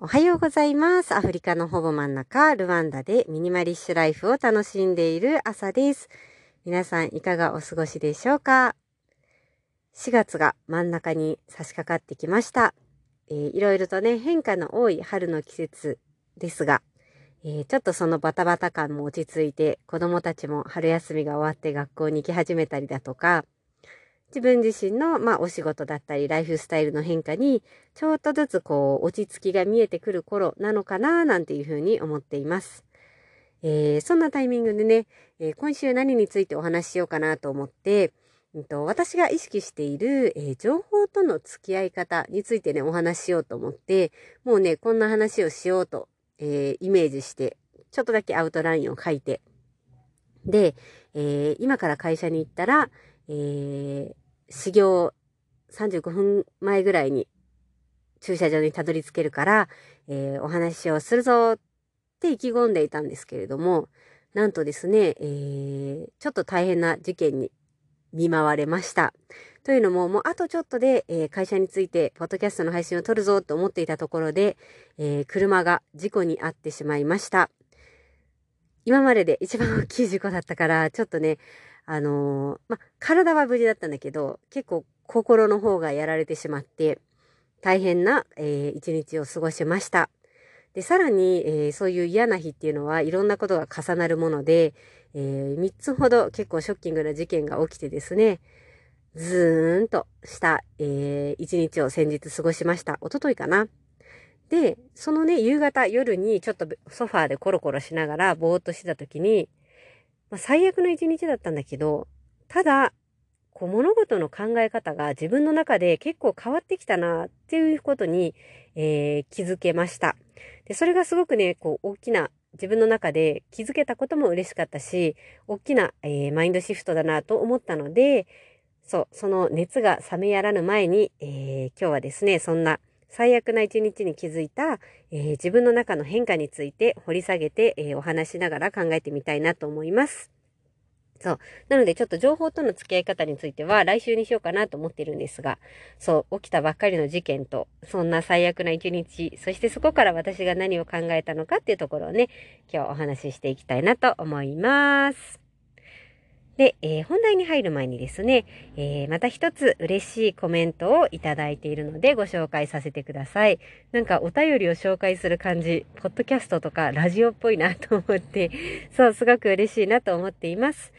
おはようございます。アフリカのほぼ真ん中、ルワンダでミニマリッシュライフを楽しんでいる朝です。皆さんいかがお過ごしでしょうか ?4 月が真ん中に差し掛かってきました。えーいろいろとね、変化の多い春の季節ですが、えーちょっとそのバタバタ感も落ち着いて、子供たちも春休みが終わって学校に行き始めたりだとか、自分自身の、まあ、お仕事だったり、ライフスタイルの変化に、ちょっとずつこう、落ち着きが見えてくる頃なのかな、なんていうふうに思っています。えーそんなタイミングでね、えー今週何についてお話ししようかなと思って、うんと私が意識している、えー情報との付き合い方についてね、お話ししようと思って、もうね、こんな話をしようと、えイメージして、ちょっとだけアウトラインを書いて、で、え今から会社に行ったら、え始業35分前ぐらいに駐車場にたどり着けるから、えーお話をするぞって意気込んでいたんですけれども、なんとですね、えーちょっと大変な事件に見舞われました。というのも、もうあとちょっとで、えー会社について、ポッドキャストの配信を撮るぞと思っていたところで、えー車が事故に遭ってしまいました。今までで一番大きい事故だったから、ちょっとね、あのーま、体は無事だったんだけど、結構心の方がやられてしまって、大変な、えー一日を過ごしました。で、さらに、えーそういう嫌な日っていうのはいろんなことが重なるもので、え3つほど結構ショッキングな事件が起きてですね、ズーンとした、えー一日を先日過ごしました。一昨日かな。で、そのね、夕方、夜にちょっとソファーでコロコロしながらぼーっとしてた時に、まあ、最悪の一日だったんだけど、ただ、こう物事の考え方が自分の中で結構変わってきたなっていうことに、えー気づけました。で、それがすごくね、こう大きな自分の中で気づけたことも嬉しかったし、大きな、えーマインドシフトだなと思ったので、そう、その熱が冷めやらぬ前に、えー今日はですね、そんな最悪な一日に気づいた、えー自分の中の変化について掘り下げて、えーお話しながら考えてみたいなと思います。そう。なのでちょっと情報との付き合い方については来週にしようかなと思ってるんですが、そう、起きたばっかりの事件と、そんな最悪な一日、そしてそこから私が何を考えたのかっていうところをね、今日お話ししていきたいなと思います。で、えー本題に入る前にですね、えーまた一つ嬉しいコメントをいただいているのでご紹介させてください。なんかお便りを紹介する感じ、ポッドキャストとかラジオっぽいなと思って、そう、すごく嬉しいなと思っています。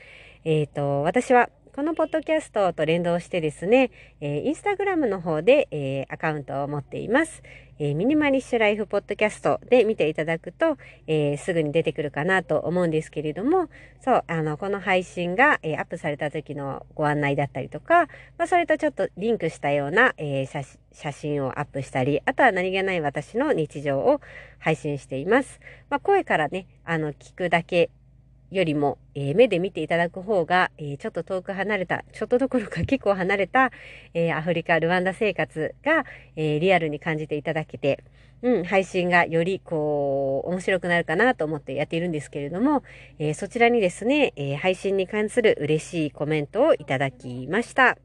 えっ、と、私はこのポッドキャストと連動してですね、えーインスタグラムの方で、えーアカウントを持っています。えーミニマリッシュライフポッドキャストで見ていただくと、えーすぐに出てくるかなと思うんですけれども、そう、あの、この配信が、えーアップされた時のご案内だったりとか、まあ、それとちょっとリンクしたような、えー写写真をアップしたり、あとは何気ない私の日常を配信しています。まあ、声からね、あの、聞くだけよりも、えー目で見ていただく方が、えーちょっと遠く離れた、ちょっとどころか結構離れた、えーアフリカ、ルワンダ生活が、えーリアルに感じていただけて、うん、配信がよりこう、面白くなるかなと思ってやっているんですけれども、えーそちらにですね、えー配信に関する嬉しいコメントをいただきました。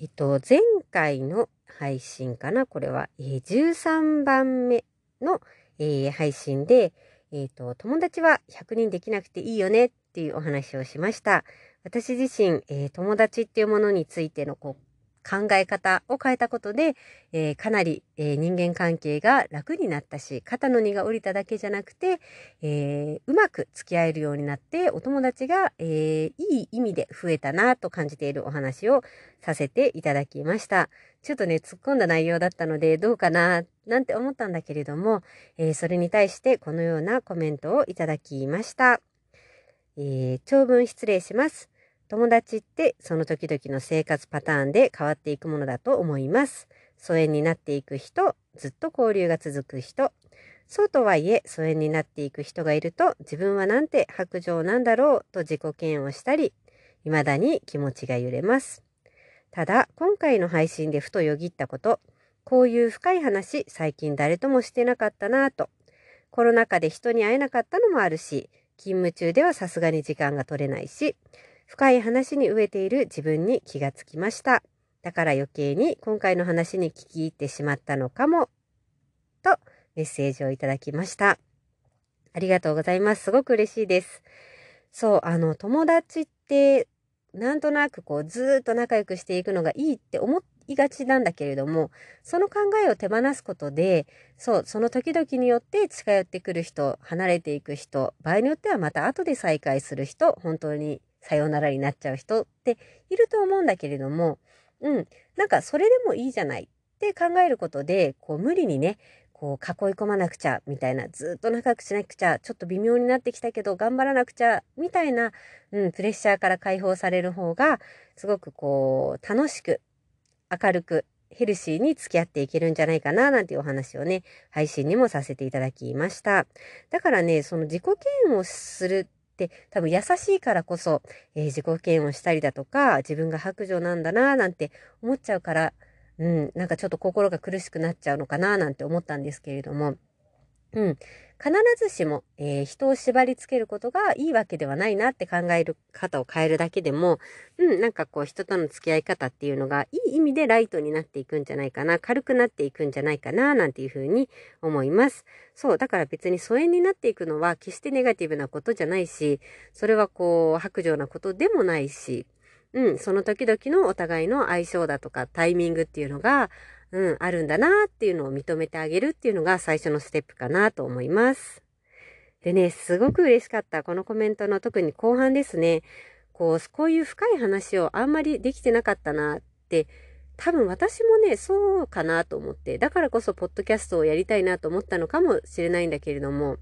えっと、前回の配信かな？これは、えー13番目の、えー配信で、えっと、友達は100人できなくていいよねっていうお話をしました。私自身、えー友達っていうものについてのこう考え方を変えたことで、えーかなり、えー人間関係が楽になったし、肩の荷が下りただけじゃなくて、えーうまく付き合えるようになって、お友達が、えーいい意味で増えたなと感じているお話をさせていただきました。ちょっとね、突っ込んだ内容だったので、どうかな、なんて思ったんだけれども、えそれに対してこのようなコメントをいただきました。えー長文失礼します。友達ってその時々の生活パターンで変わっていくものだと思います。疎遠になっていく人、ずっと交流が続く人。そうとはいえ、疎遠になっていく人がいると、自分はなんて白状なんだろうと自己嫌悪したり、未だに気持ちが揺れます。ただ、今回の配信でふとよぎったこと、こういう深い話、最近誰ともしてなかったなぁと。コロナ禍で人に会えなかったのもあるし、勤務中ではさすがに時間が取れないし、深い話に飢えている自分に気がつきました。だから余計に今回の話に聞き入ってしまったのかも、とメッセージをいただきました。ありがとうございます。すごく嬉しいです。そう、あの、友達って、なんとなくこう、ずっと仲良くしていくのがいいって思いがちなんだけれども、その考えを手放すことで、そう、その時々によって近寄ってくる人、離れていく人、場合によってはまた後で再会する人、本当にさよならになっちゃう人っていると思うんだけれども、うん、なんかそれでもいいじゃないって考えることで、こう無理にね、こう囲い込まなくちゃみたいな、ずっと仲良くしなくちゃ、ちょっと微妙になってきたけど頑張らなくちゃみたいな、うん、プレッシャーから解放される方が、すごくこう楽しく、明るく、ヘルシーに付き合っていけるんじゃないかななんていうお話をね、配信にもさせていただきました。だからね、その自己嫌悪をするって多分優しいからこそ、えー、自己嫌悪したりだとか、自分が白状なんだななんて思っちゃうから、うん、なんかちょっと心が苦しくなっちゃうのかななんて思ったんですけれども、うん。必ずしも、えー、人を縛り付けることがいいわけではないなって考える方を変えるだけでも、うん、なんかこう人との付き合い方っていうのがいい意味でライトになっていくんじゃないかな、軽くなっていくんじゃないかな、なんていうふうに思います。そう、だから別に疎遠になっていくのは決してネガティブなことじゃないし、それはこう白状なことでもないし、うん、その時々のお互いの相性だとかタイミングっていうのが、うん、あるんだなっていうのを認めてあげるっていうのが最初のステップかなと思います。でね、すごく嬉しかった。このコメントの特に後半ですね。こう、こういう深い話をあんまりできてなかったなって、多分私もね、そうかなと思って、だからこそポッドキャストをやりたいなと思ったのかもしれないんだけれども、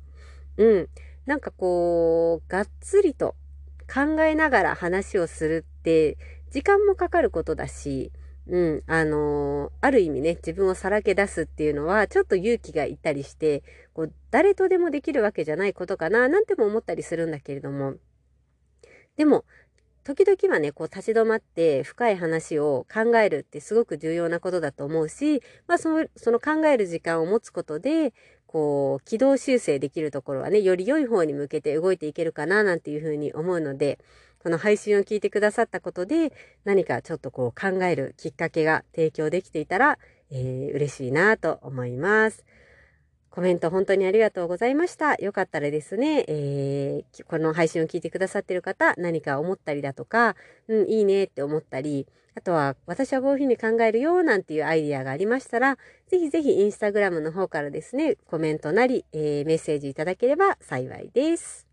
うん。なんかこう、がっつりと考えながら話をするって、時間もかかることだし、うん、あのー、ある意味ね、自分をさらけ出すっていうのは、ちょっと勇気がいったりして、こう、誰とでもできるわけじゃないことかな、なんても思ったりするんだけれども、でも、時々はね、こう立ち止まって深い話を考えるってすごく重要なことだと思うし、まあその、その考える時間を持つことで、こう、軌道修正できるところはね、より良い方に向けて動いていけるかな、なんていうふうに思うので、この配信を聞いてくださったことで、何かちょっとこう考えるきっかけが提供できていたら、えー、嬉しいなと思います。コメント本当にありがとうございました。よかったらですね、えー、この配信を聞いてくださっている方、何か思ったりだとか、うん、いいねって思ったり、あとは、私はこういうふうに考えるよ、なんていうアイディアがありましたら、ぜひぜひインスタグラムの方からですね、コメントなり、えー、メッセージいただければ幸いです。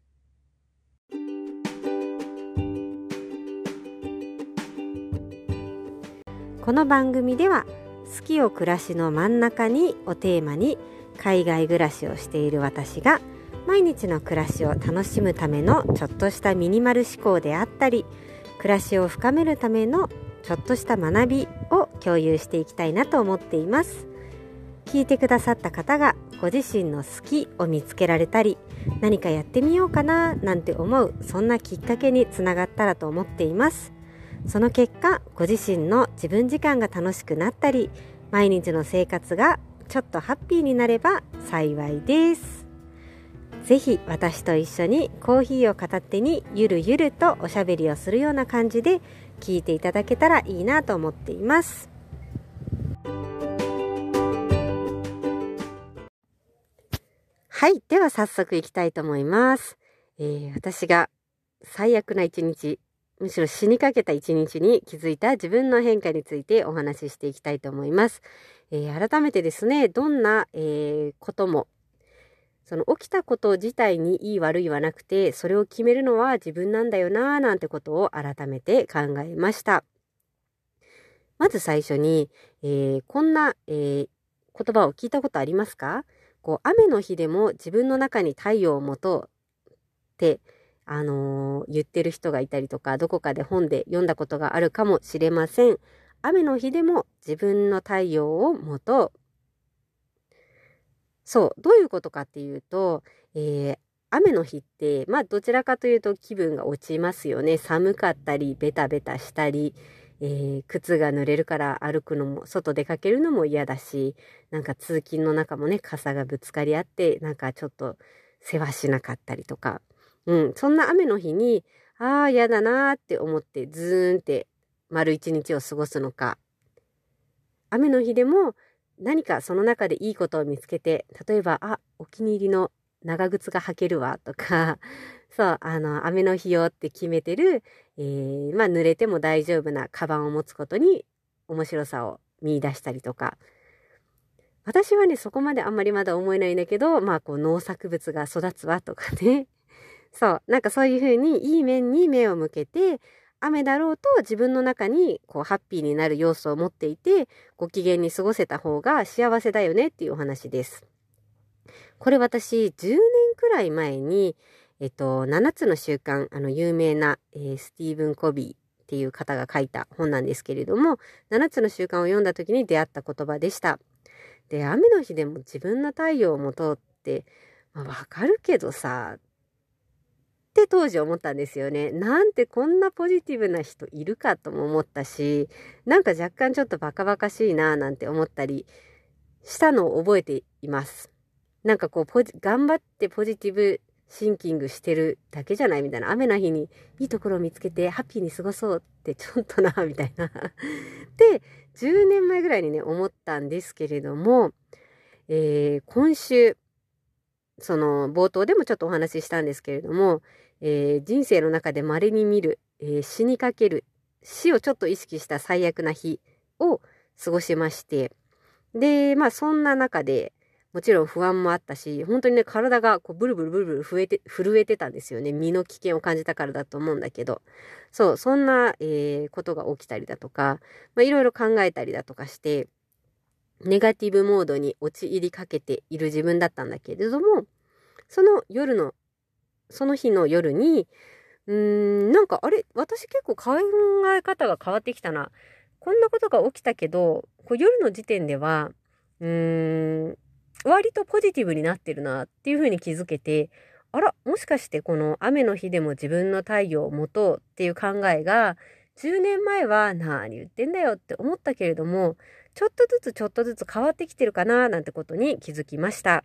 この番組では、好きを暮らしの真ん中にをテーマに、海外暮らしをしている私が毎日の暮らしを楽しむためのちょっとしたミニマル思考であったり暮らしを深めるためのちょっとした学びを共有していきたいなと思っています。聞いてくださった方がご自身の好きを見つけられたり何かやってみようかななんて思うそんなきっかけにつながったらと思っています。その結果ご自身の自分時間が楽しくなったり毎日の生活がちょっとハッピーになれば幸いです。ぜひ私と一緒にコーヒーを片手にゆるゆるとおしゃべりをするような感じで聞いていただけたらいいなと思っています。はい。では早速いきたいと思います。えー、私が最悪な一日、むしろ死にかけた一日に気づいた自分の変化についてお話ししていきたいと思います。えー、改めてですね、どんな、えー、ことも、その起きたこと自体にいい悪いはなくて、それを決めるのは自分なんだよなぁなんてことを改めて考えました。まず最初に、えー、こんな、えー、言葉を聞いたことありますか？こう雨の日でも自分の中に太陽を持とうって、あのー、言ってる人がいたりとか、どこかで本で読んだことがあるかもしれません。雨の日でも自分の太陽を持とう。そう、どういうことかっていうと、えー、雨の日って、まあどちらかというと気分が落ちますよね。寒かったり、ベタベタしたり、えー、靴が濡れるから歩くのも、外出かけるのも嫌だし、なんか通勤の中もね、傘がぶつかり合って、なんかちょっと世話しなかったりとか。うん、そんな雨の日に、ああ、嫌だなーって思って、ズーンって丸一日を過ごすのか、雨の日でも何かその中でいいことを見つけて、例えば、あ、お気に入りの長靴が履けるわとか、そう、あの、雨の日よって決めてる、えー、まあ、濡れても大丈夫なカバンを持つことに面白さを見出したりとか。私はね、そこまであんまりまだ思えないんだけど、まあ、こう、農作物が育つわとかね。そう、なんかそういうふうにいい面に目を向けて、雨だろうと自分の中にこうハッピーになる要素を持っていて、ご機嫌に過ごせた方が幸せだよねっていうお話です。これ私10年くらい前に、えっと、7つの習慣、あの有名な、えー、スティーブン・コビーっていう方が書いた本なんですけれども、7つの習慣を読んだ時に出会った言葉でした。で、雨の日でも自分の太陽を持とうって、まあ、わかるけどさ、って当時思ったんですよね。なんてこんなポジティブな人いるかとも思ったし、なんか若干ちょっとバカバカしいななんて思ったりしたのを覚えています。なんかこうポジ、頑張ってポジティブシンキングしてるだけじゃないみたいな。雨の日にいいところを見つけてハッピーに過ごそうってちょっとな、みたいな。で、10年前ぐらいにね、思ったんですけれども、えー、今週、その冒頭でもちょっとお話ししたんですけれども、えー、人生の中で稀に見る、えー、死にかける、死をちょっと意識した最悪な日を過ごしまして、で、まあそんな中で、もちろん不安もあったし、本当にね、体がこうブルブルブルブル震えて、震えてたんですよね。身の危険を感じたからだと思うんだけど。そう、そんな、えー、ことが起きたりだとか、まあいろいろ考えたりだとかして、ネガティブモードに陥りかけている自分だったんだけれども、その夜のその日の夜に、うーん、なんかあれ、私結構考え方が変わってきたな。こんなことが起きたけど、こう夜の時点では、うーん、割とポジティブになってるなっていうふうに気づけて、あら、もしかしてこの雨の日でも自分の太陽を持とうっていう考えが、10年前は何言ってんだよって思ったけれども、ちょっとずつちょっとずつ変わってきてるかななんてことに気づきました。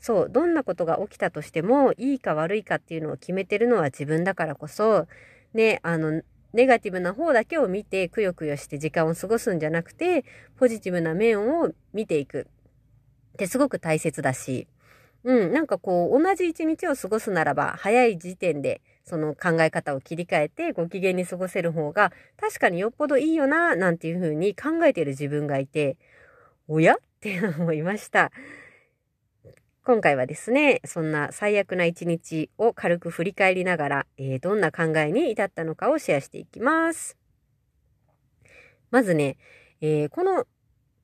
そう、どんなことが起きたとしても、いいか悪いかっていうのを決めてるのは自分だからこそ、ね、あの、ネガティブな方だけを見て、くよくよして時間を過ごすんじゃなくて、ポジティブな面を見ていく。ってすごく大切だし、うん、なんかこう、同じ一日を過ごすならば、早い時点で、その考え方を切り替えて、ご機嫌に過ごせる方が、確かによっぽどいいよな、なんていうふうに考えている自分がいて、おや？って思いました。今回はですね、そんな最悪な一日を軽く振り返りながら、えー、どんな考えに至ったのかをシェアしていきます。まずね、えー、この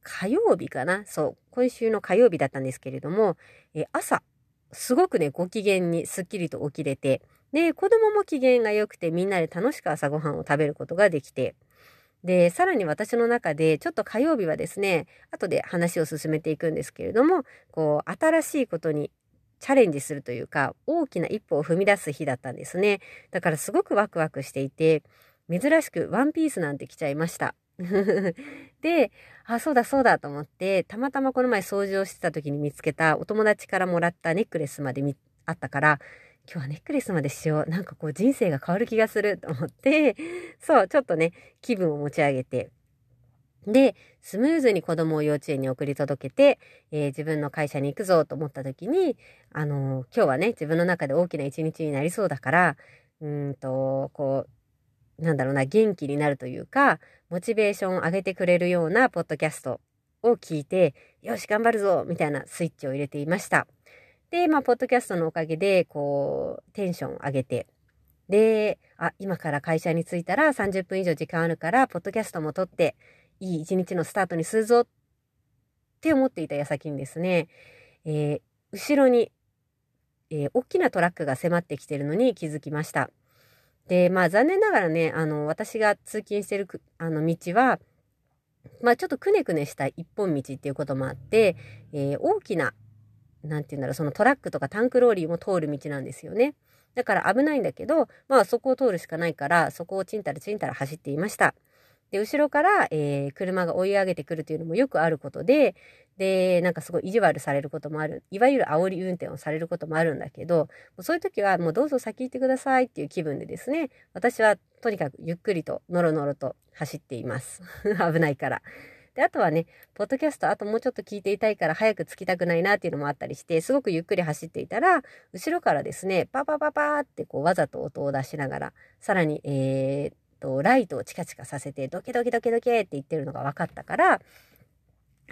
火曜日かなそう、今週の火曜日だったんですけれども、えー、朝、すごくね、ご機嫌にすっきりと起きれて、で、子供も機嫌が良くてみんなで楽しく朝ごはんを食べることができて、で、さらに私の中で、ちょっと火曜日はですね、後で話を進めていくんですけれども、こう、新しいことにチャレンジするというか、大きな一歩を踏み出す日だったんですね。だからすごくワクワクしていて、珍しくワンピースなんて着ちゃいました。で、あ、そうだそうだと思って、たまたまこの前掃除をしてた時に見つけたお友達からもらったネックレスまであったから、今日はネックレスまでしよう。なんかこう人生が変わる気がすると思って、そう、ちょっとね、気分を持ち上げて、で、スムーズに子供を幼稚園に送り届けて、えー、自分の会社に行くぞと思った時に、あのー、今日はね、自分の中で大きな一日になりそうだから、うんと、こう、なんだろうな、元気になるというか、モチベーションを上げてくれるようなポッドキャストを聞いて、よし、頑張るぞみたいなスイッチを入れていました。で、まあ、ポッドキャストのおかげで、こう、テンション上げて、で、あ、今から会社に着いたら30分以上時間あるから、ポッドキャストも撮って、いい一日のスタートにするぞって思っていた矢先にですね、えー、後ろに、えー、大きなトラックが迫ってきてるのに気づきました。で、まあ残念ながらね、あの、私が通勤してるあの道は、まあちょっとくねくねした一本道っていうこともあって、えー、大きななんて言うんだろう、そのトラックとかタンクローリーも通る道なんですよね。だから危ないんだけど、まあそこを通るしかないから、そこをちんたらちんたら走っていました。で、後ろから、えー、車が追い上げてくるというのもよくあることで、で、なんかすごい意地悪されることもある。いわゆる煽り運転をされることもあるんだけど、そういう時はもうどうぞ先行ってくださいっていう気分でですね、私はとにかくゆっくりとノロノロと走っています。危ないから。で、あとはね、ポッドキャストあともうちょっと聞いていたいから早く着きたくないなっていうのもあったりして、すごくゆっくり走っていたら、後ろからですね、パパパパーってこうわざと音を出しながら、さらに、えー、っと、ライトをチカチカさせて、ドキドキドキドキって言ってるのが分かったから、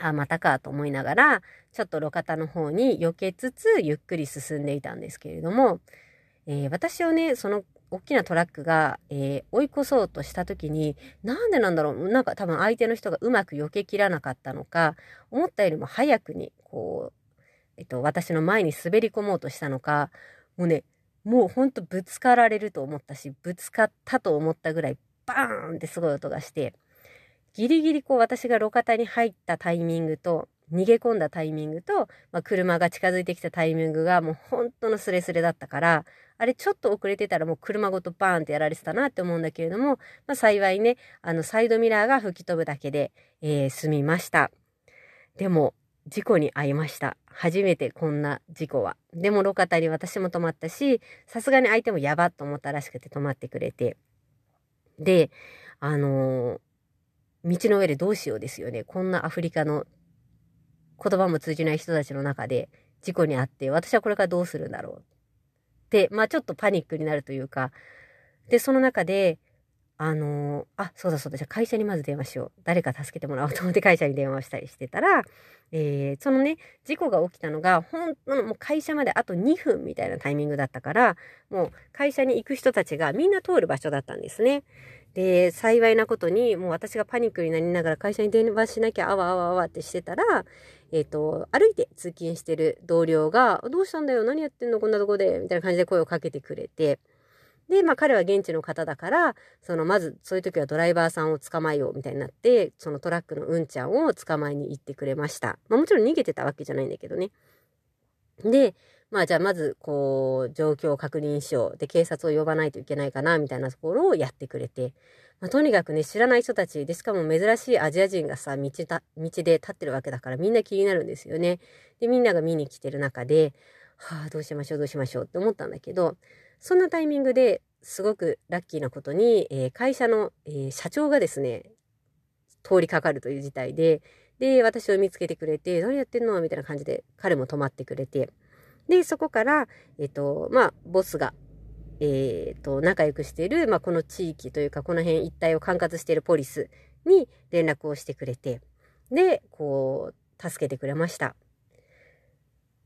あ、またかと思いながら、ちょっと路肩の方に避けつつ、ゆっくり進んでいたんですけれども、えー、私をね、その大きなトラックが、えー、追い越そうとした時に、なんでなんだろう、なんか多分相手の人がうまく避けきらなかったのか、思ったよりも早くに、こう、えっと、私の前に滑り込もうとしたのか、もうね、もうほんとぶつかられると思ったし、ぶつかったと思ったぐらい、バーンってすごい音がして、ギリギリこう私が路肩に入ったタイミングと、逃げ込んだタイミングと、まあ、車が近づいてきたタイミングがもう本当のスレスレだったから、あれちょっと遅れてたらもう車ごとバーンってやられてたなって思うんだけれども、まあ、幸いね、あのサイドミラーが吹き飛ぶだけで、えー、済みました。でも、事故に遭いました。初めてこんな事故は。でも路肩に私も止まったし、さすがに相手もやばっと思ったらしくて止まってくれて。で、あのー、道の上でどうしようですよね。こんなアフリカの言葉も通じない人たちの中で事故に遭って、私はこれからどうするんだろう。まあちょっとパニックになるというか、で、その中で、あのー、あ、そうだそうだ、じゃあ会社にまず電話しよう。誰か助けてもらおうと思って会社に電話したりしてたら、えー、そのね、事故が起きたのが、本当のもう会社まであと2分みたいなタイミングだったから、もう会社に行く人たちがみんな通る場所だったんですね。で、幸いなことに、もう私がパニックになりながら会社に電話しなきゃあわあわあわってしてたら、えっ、ー、と、歩いて通勤してる同僚が、どうしたんだよ何やってんのこんなとこでみたいな感じで声をかけてくれて、で、まあ彼は現地の方だから、そのまずそういう時はドライバーさんを捕まえようみたいになって、そのトラックのうんちゃんを捕まえに行ってくれました。まあもちろん逃げてたわけじゃないんだけどね。で、まあじゃあまずこう状況を確認しよう。で、警察を呼ばないといけないかな、みたいなところをやってくれて。まあ、とにかくね、知らない人たちで、しかも珍しいアジア人がさ、道た、道で立ってるわけだからみんな気になるんですよね。で、みんなが見に来てる中で、はあ、どうしましょう、どうしましょうって思ったんだけど、そんなタイミングですごくラッキーなことに、えー、会社の、えー、社長がですね、通りかかるという事態で、で、私を見つけてくれて、何やってんの？みたいな感じで、彼も止まってくれて、で、そこから、えっと、まあ、ボスが、えっ、と、仲良くしている、まあ、この地域というか、この辺一帯を管轄しているポリスに連絡をしてくれて、で、こう、助けてくれました。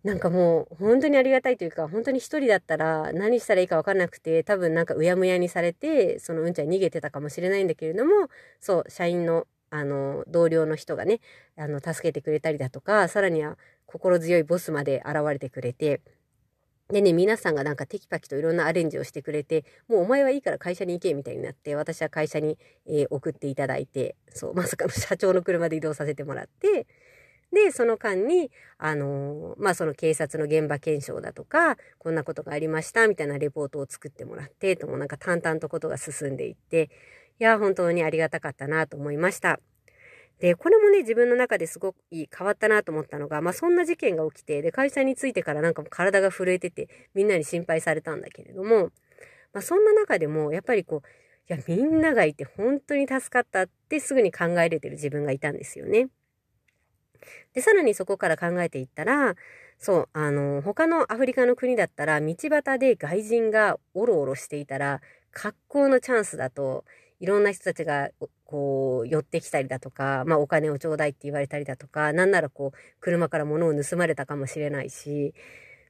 なんかもう、本当にありがたいというか、本当に一人だったら何したらいいかわかんなくて、多分なんかうやむやにされて、そのうんちゃん逃げてたかもしれないんだけれども、そう、社員の、あの、同僚の人がね、あの、助けてくれたりだとか、さらには、心強いボスまで現れてくれて、でね、皆さんがなんかテキパキといろんなアレンジをしてくれて、もうお前はいいから会社に行けみたいになって、私は会社に、えー、送っていただいて、そう、まさかの社長の車で移動させてもらって、で、その間に、あのー、まあ、その警察の現場検証だとか、こんなことがありました、みたいなレポートを作ってもらって、ともなんか淡々とことが進んでいって、いや、本当にありがたかったなと思いました。で、これもね、自分の中ですごく変わったなと思ったのが、まあそんな事件が起きて、で、会社に着いてからなんか体が震えてて、みんなに心配されたんだけれども、まあそんな中でも、やっぱりこう、いや、みんながいて本当に助かったってすぐに考えれてる自分がいたんですよね。で、さらにそこから考えていったら、そう、あの、他のアフリカの国だったら、道端で外人がおろおろしていたら、格好のチャンスだと、いろんな人たちがこう寄ってきたりだとか、まあお金をちょうだいって言われたりだとか、なんならこう車から物を盗まれたかもしれないし、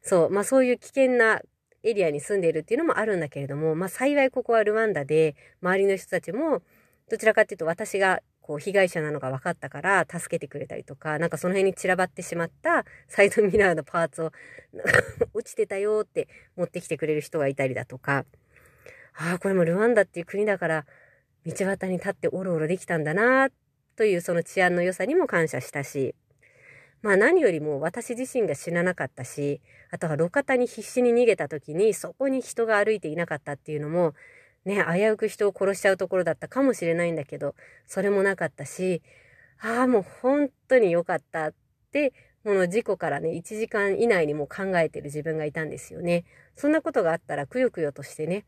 そう、まあそういう危険なエリアに住んでいるっていうのもあるんだけれども、まあ幸いここはルワンダで、周りの人たちも、どちらかっていうと私がこう被害者なのが分かったから助けてくれたりとか、なんかその辺に散らばってしまったサイドミラーのパーツを落ちてたよって持ってきてくれる人がいたりだとか、ああ、これもルワンダっていう国だから道端に立っておろおろできたんだなというその治安の良さにも感謝したし、まあ何よりも私自身が死ななかったし、あとは路肩に必死に逃げた時にそこに人が歩いていなかったっていうのも、ね、危うく人を殺しちゃうところだったかもしれないんだけど、それもなかったし、ああ、もう本当に良かったって、この事故からね、1時間以内にも考えてる自分がいたんですよね。そんなことがあったらくよくよとしてね、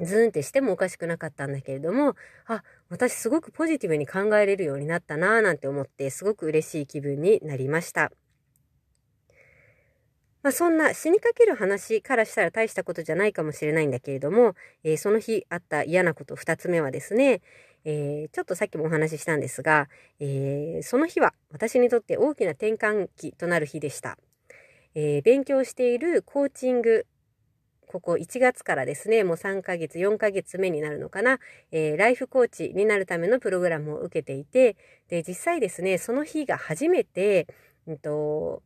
ズーンってしてもおかしくなかったんだけれども、あ、私すごくポジティブに考えれるようになったなぁなんて思って、すごく嬉しい気分になりました。まあ、そんな死にかける話からしたら大したことじゃないかもしれないんだけれども、えー、その日あった嫌なこと2つ目はですね、えー、ちょっとさっきもお話ししたんですが、えー、その日は私にとって大きな転換期となる日でした。え勉強しているコーチングここ1月からですね、もう3ヶ月、4ヶ月目になるのかな、えー、ライフコーチになるためのプログラムを受けていて、で、実際ですね、その日が初めて、うんと、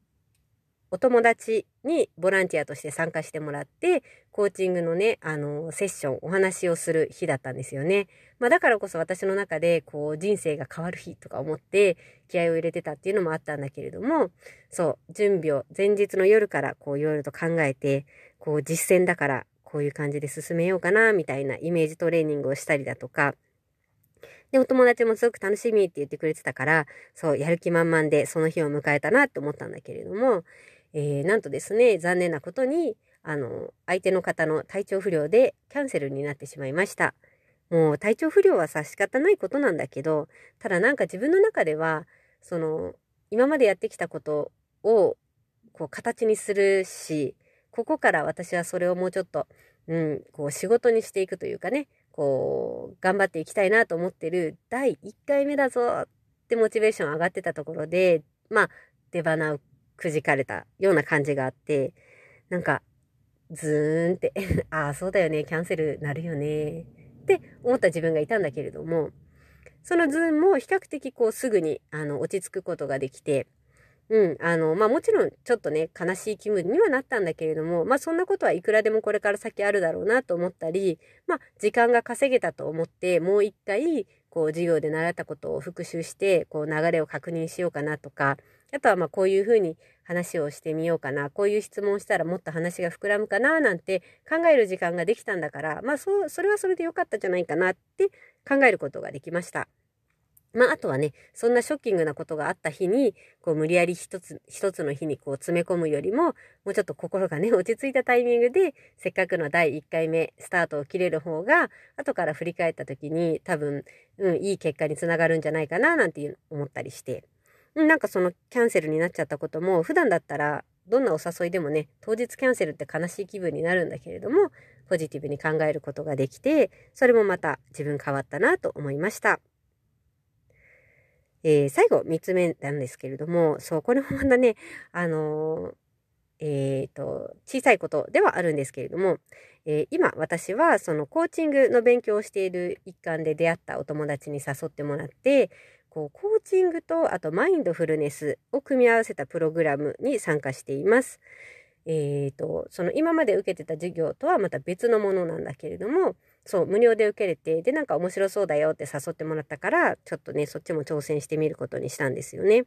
お友達にボランティアとして参加してもらって、コーチングのね、あの、セッション、お話をする日だったんですよね。まあだからこそ私の中で、こう、人生が変わる日とか思って気合を入れてたっていうのもあったんだけれども、そう、準備を前日の夜からこういろいろと考えて、こう実践だからこういう感じで進めようかな、みたいなイメージトレーニングをしたりだとか、で、お友達もすごく楽しみって言ってくれてたから、そう、やる気満々でその日を迎えたなって思ったんだけれども、えー、なんとですね、残念なことに、あの、相手の方の体調不良でキャンセルになってしまいました。もう体調不良はさ仕方ないことなんだけど、ただなんか自分の中では、その、今までやってきたことを、こう、形にするし、ここから私はそれをもうちょっと、うん、こう、仕事にしていくというかね、こう、頑張っていきたいなと思ってる第1回目だぞってモチベーション上がってたところで、まあ、出花をくじかれたような感じがあって、なんか、ズーンって ああ、そうだよね、キャンセルなるよね、って思った自分がいたんだけれども、そのズーンも比較的こうすぐにあの落ち着くことができて、うん、あの、まあもちろんちょっとね、悲しい気分にはなったんだけれども、まあそんなことはいくらでもこれから先あるだろうなと思ったり、まあ時間が稼げたと思って、もう一回、こう授業で習ったことを復習して、こう流れを確認しようかなとか、あとはまあこういうふうに話をしてみようかな。こういう質問したらもっと話が膨らむかななんて考える時間ができたんだから、まあそう、それはそれで良かったじゃないかなって考えることができました。まあ、あとはね、そんなショッキングなことがあった日に、こう、無理やり一つ、一つの日にこう、詰め込むよりも、もうちょっと心がね、落ち着いたタイミングで、せっかくの第1回目、スタートを切れる方が、後から振り返った時に、多分、うん、いい結果につながるんじゃないかな、なんていう思ったりして。なんかそのキャンセルになっちゃったことも、普段だったら、どんなお誘いでもね、当日キャンセルって悲しい気分になるんだけれども、ポジティブに考えることができて、それもまた自分変わったなと思いました。えー、最後、三つ目なんですけれども、そう、これもまたね、あのー、えっ、ー、と、小さいことではあるんですけれども、え今、私はそのコーチングの勉強をしている一環で出会ったお友達に誘ってもらって、こう、コーチングと、あとマインドフルネスを組み合わせたプログラムに参加しています。えっ、と、その今まで受けてた授業とはまた別のものなんだけれども、そう、無料で受けれて、で、なんか面白そうだよって誘ってもらったから、ちょっとね、そっちも挑戦してみることにしたんですよね。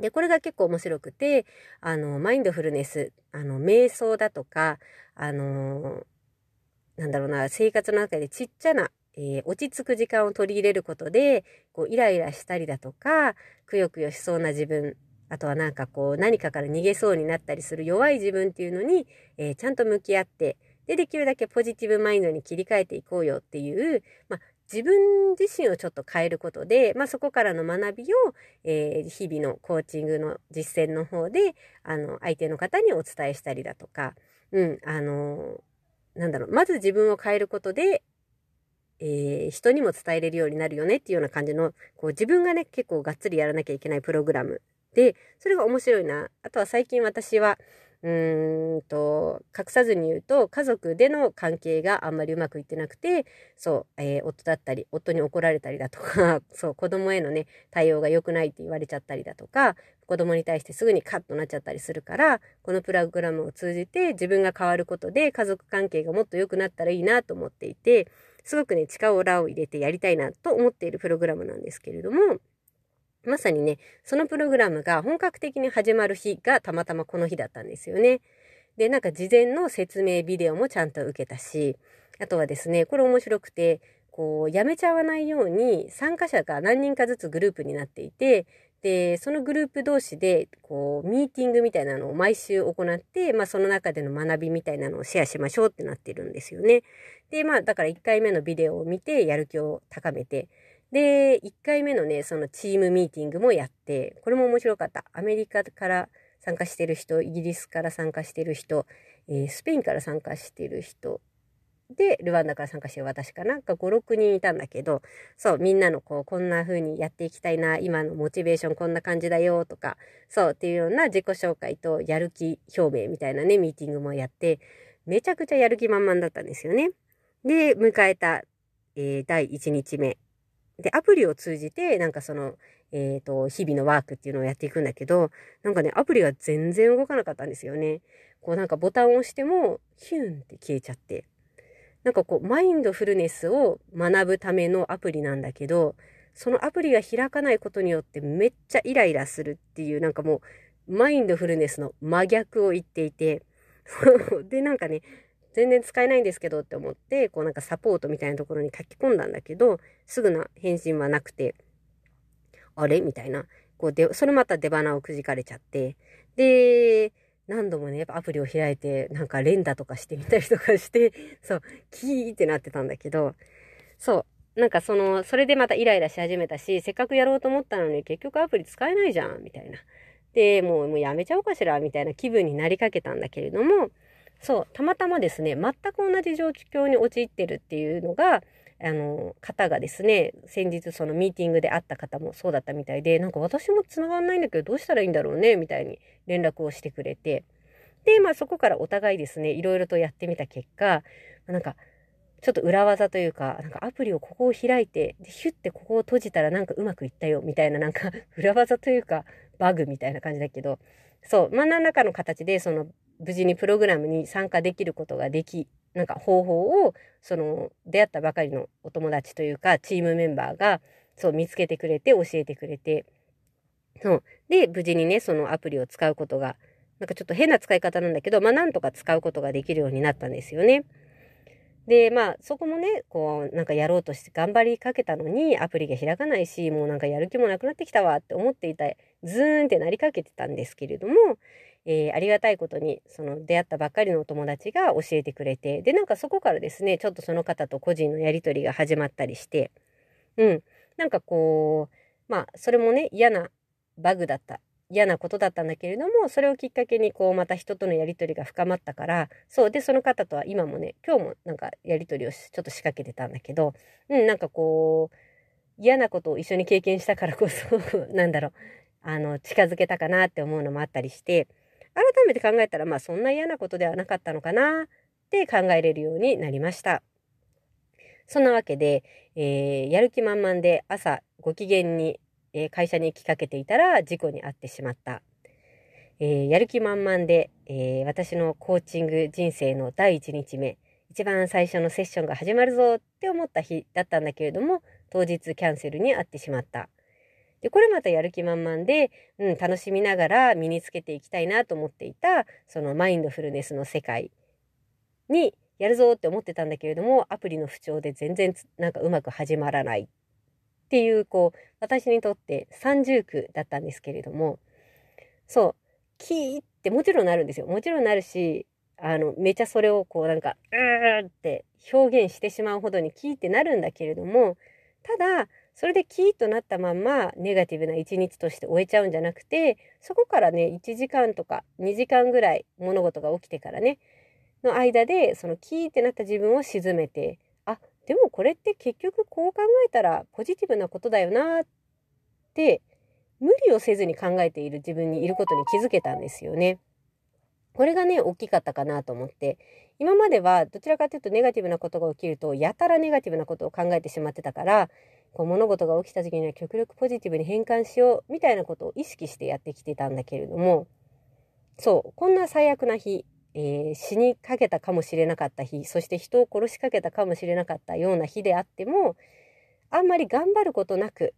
で、これが結構面白くて、あの、マインドフルネス、あの、瞑想だとか、あの、なんだろうな、生活の中でちっちゃな、えー、落ち着く時間を取り入れることで、こう、イライラしたりだとか、くよくよしそうな自分、あとはなんかこう、何かから逃げそうになったりする弱い自分っていうのに、えー、ちゃんと向き合って、で、できるだけポジティブマインドに切り替えていこうよっていう、まあ、自分自身をちょっと変えることで、まあ、そこからの学びを、えー、日々のコーチングの実践の方で、あの、相手の方にお伝えしたりだとか、うん、あの、なんだろう、まず自分を変えることで、えー、人にも伝えれるようになるよねっていうような感じの、こう自分がね、結構がっつりやらなきゃいけないプログラムで、それが面白いな。あとは最近私は、うんと、隠さずに言うと、家族での関係があんまりうまくいってなくて、そう、えー、夫だったり、夫に怒られたりだとか、そう、子供へのね、対応が良くないって言われちゃったりだとか、子供に対してすぐにカッとなっちゃったりするから、このプログラムを通じて自分が変わることで家族関係がもっと良くなったらいいなと思っていて、すごくね、力を入れてやりたいなと思っているプログラムなんですけれども、まさにね、そのプログラムが本格的に始まる日がたまたまこの日だったんですよね。で、なんか事前の説明ビデオもちゃんと受けたし、あとはですね、これ面白くて、こう、やめちゃわないように参加者が何人かずつグループになっていて、で、そのグループ同士で、こう、ミーティングみたいなのを毎週行って、まあ、その中での学びみたいなのをシェアしましょうってなってるんですよね。で、まあ、だから1回目のビデオを見て、やる気を高めて、で、1回目のね、そのチームミーティングもやって、これも面白かった。アメリカから参加してる人、イギリスから参加してる人、えー、スペインから参加してる人、で、ルワンダから参加してる私かなんか5、6人いたんだけど、そう、みんなのこう、こんな風にやっていきたいな、今のモチベーションこんな感じだよとか、そうっていうような自己紹介とやる気表明みたいなね、ミーティングもやって、めちゃくちゃやる気満々だったんですよね。で、迎えた、えー、第1日目。で、アプリを通じて、なんかその、えっ、ー、と、日々のワークっていうのをやっていくんだけど、なんかね、アプリが全然動かなかったんですよね。こうなんかボタンを押しても、ヒューンって消えちゃって。なんかこう、マインドフルネスを学ぶためのアプリなんだけど、そのアプリが開かないことによってめっちゃイライラするっていう、なんかもう、マインドフルネスの真逆を言っていて、で、なんかね、全然使えないんですけどって思って、こうなんかサポートみたいなところに書き込んだんだけど、すぐな返信はなくて、あれ？みたいな。こうで、それまた出花をくじかれちゃって。で、何度もね、やっぱアプリを開いて、なんか連打とかしてみたりとかして、そう、キーってなってたんだけど、そう、なんかその、それでまたイライラし始めたし、せっかくやろうと思ったのに結局アプリ使えないじゃん、みたいな。で、もう、もうやめちゃおうかしら、みたいな気分になりかけたんだけれども、そう、たまたまですね、全く同じ状況に陥ってるっていうのが、あの、方がですね、先日そのミーティングで会った方もそうだったみたいで、なんか私も繋がんないんだけどどうしたらいいんだろうね、みたいに連絡をしてくれて。で、まあそこからお互いですね、いろいろとやってみた結果、なんか、ちょっと裏技というか、なんかアプリをここを開いて、でヒュッてここを閉じたらなんかうまくいったよ、みたいななんか裏技というか、バグみたいな感じだけど、そう、まあ何らかの形でその無事にプログラムに参加できることができ、なんか方法を、その出会ったばかりのお友達というか、チームメンバーが、そう見つけてくれて、教えてくれて、そう。で、無事にね、そのアプリを使うことが、なんかちょっと変な使い方なんだけど、まあなんとか使うことができるようになったんですよね。で、まあそこもね、こうなんかやろうとして頑張りかけたのにアプリが開かないし、もうなんかやる気もなくなってきたわって思っていた、ズーンってなりかけてたんですけれども、えー、ありがたいことにその出会ったばっかりのお友達が教えてくれてでなんかそこからですねちょっとその方と個人のやり取りが始まったりしてうん。なんかこうまあそれもね嫌なバグだった嫌なことだったんだけれどもそれをきっかけにこうまた人とのやり取りが深まったからそうでその方とは今もね今日もなんかやり取りをちょっと仕掛けてたんだけどうんなんかこう嫌なことを一緒に経験したからこそ なんだろうあの近づけたかなって思うのもあったりして改めて考えたらまあそんな嫌なことではなかったのかなって考えれるようになりました。そんなわけで、えー、やる気満々で朝ご機嫌に、えー、会社に行きかけていたら事故に遭ってしまった。えー、やる気満々で、え私のコーチング人生の第1日目、一番最初のセッションが始まるぞって思った日だったんだけれども、当日キャンセルに遭ってしまった。で、これまたやる気満々で、うん、楽しみながら身につけていきたいなと思っていた、そのマインドフルネスの世界にやるぞって思ってたんだけれども、アプリの不調で全然なんかうまく始まらないっていう、こう、私にとって三重苦だったんですけれども、そう、キーってもちろんなるんですよ。もちろんなるし、あの、めちゃそれをこうなんか、うーって表現してしまうほどにキーってなるんだけれども、ただ、それでキーとなったまんまネガティブな一日として終えちゃうんじゃなくてそこからね1時間とか2時間ぐらい物事が起きてからねの間でそのキーってなった自分を鎮めてあでもこれって結局こう考えたらポジティブなことだよなって無理をせずに考えている自分にいることに気づけたんですよね。これがね大きかったかなと思って今まではどちらかというとネガティブなことが起きるとやたらネガティブなことを考えてしまってたからこう物事が起きた時には極力ポジティブに変換しようみたいなことを意識してやってきてたんだけれどもそうこんな最悪な日、えー、死にかけたかもしれなかった日そして人を殺しかけたかもしれなかったような日であってもあんまり頑張ることなく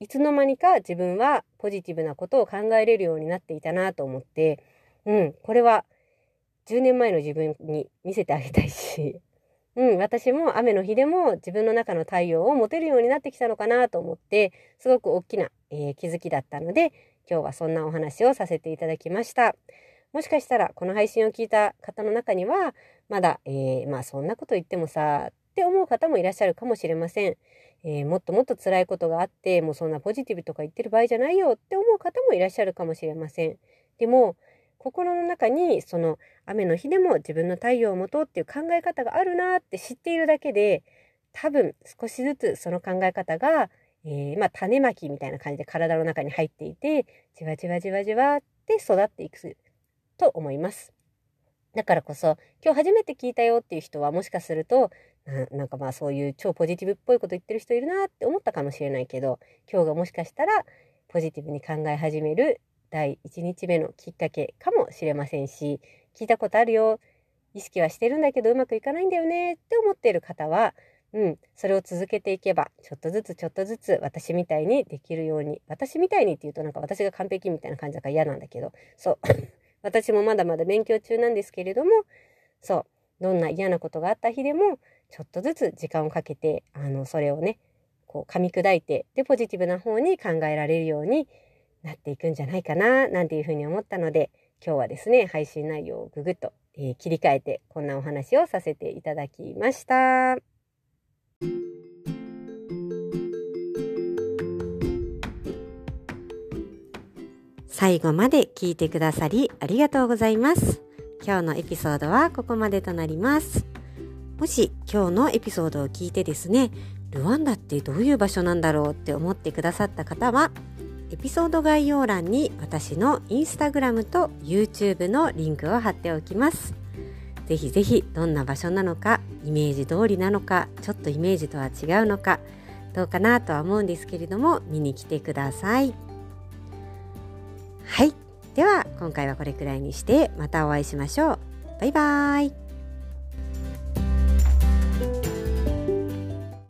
いつの間にか自分はポジティブなことを考えれるようになっていたなと思ってうんこれは10年前の自分に見せてあげたいしうん、私も雨の日でも自分の中の太陽を持てるようになってきたのかなと思って、すごく大きな、えー、気づきだったので、今日はそんなお話をさせていただきました。もしかしたら、この配信を聞いた方の中には、まだ、えー、まあそんなこと言ってもさ、って思う方もいらっしゃるかもしれません。えー、もっともっと辛いことがあって、もうそんなポジティブとか言ってる場合じゃないよって思う方もいらっしゃるかもしれません。でも、心の中にその雨の日でも自分の太陽を持とうっていう考え方があるなって知っているだけで多分少しずつその考え方が、えー、まあ種まきみたいな感じで体の中に入っていてじわじわじわじわって育っていくと思います。だからこそ今日初めて聞いたよっていう人はもしかするとなんかまあそういう超ポジティブっぽいこと言ってる人いるなって思ったかもしれないけど今日がもしかしたらポジティブに考え始める第1日目のきっかけかもしれませんし聞いたことあるよ。意識はしてるんだけどうまくいかないんだよね。って思っている方はうん、それを続けていけばちょっとずつちょっとずつ私みたいにできるように私みたいにって言うとなんか私が完璧みたいな感じだから嫌なんだけどそう。私もまだまだ勉強中なんですけれどもそう。どんな嫌なことがあった日でもちょっとずつ時間をかけてあのそれをねこう噛み砕いてでポジティブな方に考えられるようになっていくんじゃないかななんていうふうに思ったので今日はですね配信内容をぐぐっと、えー、切り替えてこんなお話をさせていただきました。最後まで聞いてくださりありがとうございます。今日のエピソードはここまでとなります。もし今日のエピソードを聞いてですね、ルワンダってどういう場所なんだろうって思ってくださった方は、エピソード概要欄に私のインスタグラムと YouTube のリンクを貼っておきます。ぜひぜひどんな場所なのか、イメージ通りなのか、ちょっとイメージとは違うのか、どうかなとは思うんですけれども、見に来てください。はい。では、今回はこれくらいにして、またお会いしましょう。バイバーイ。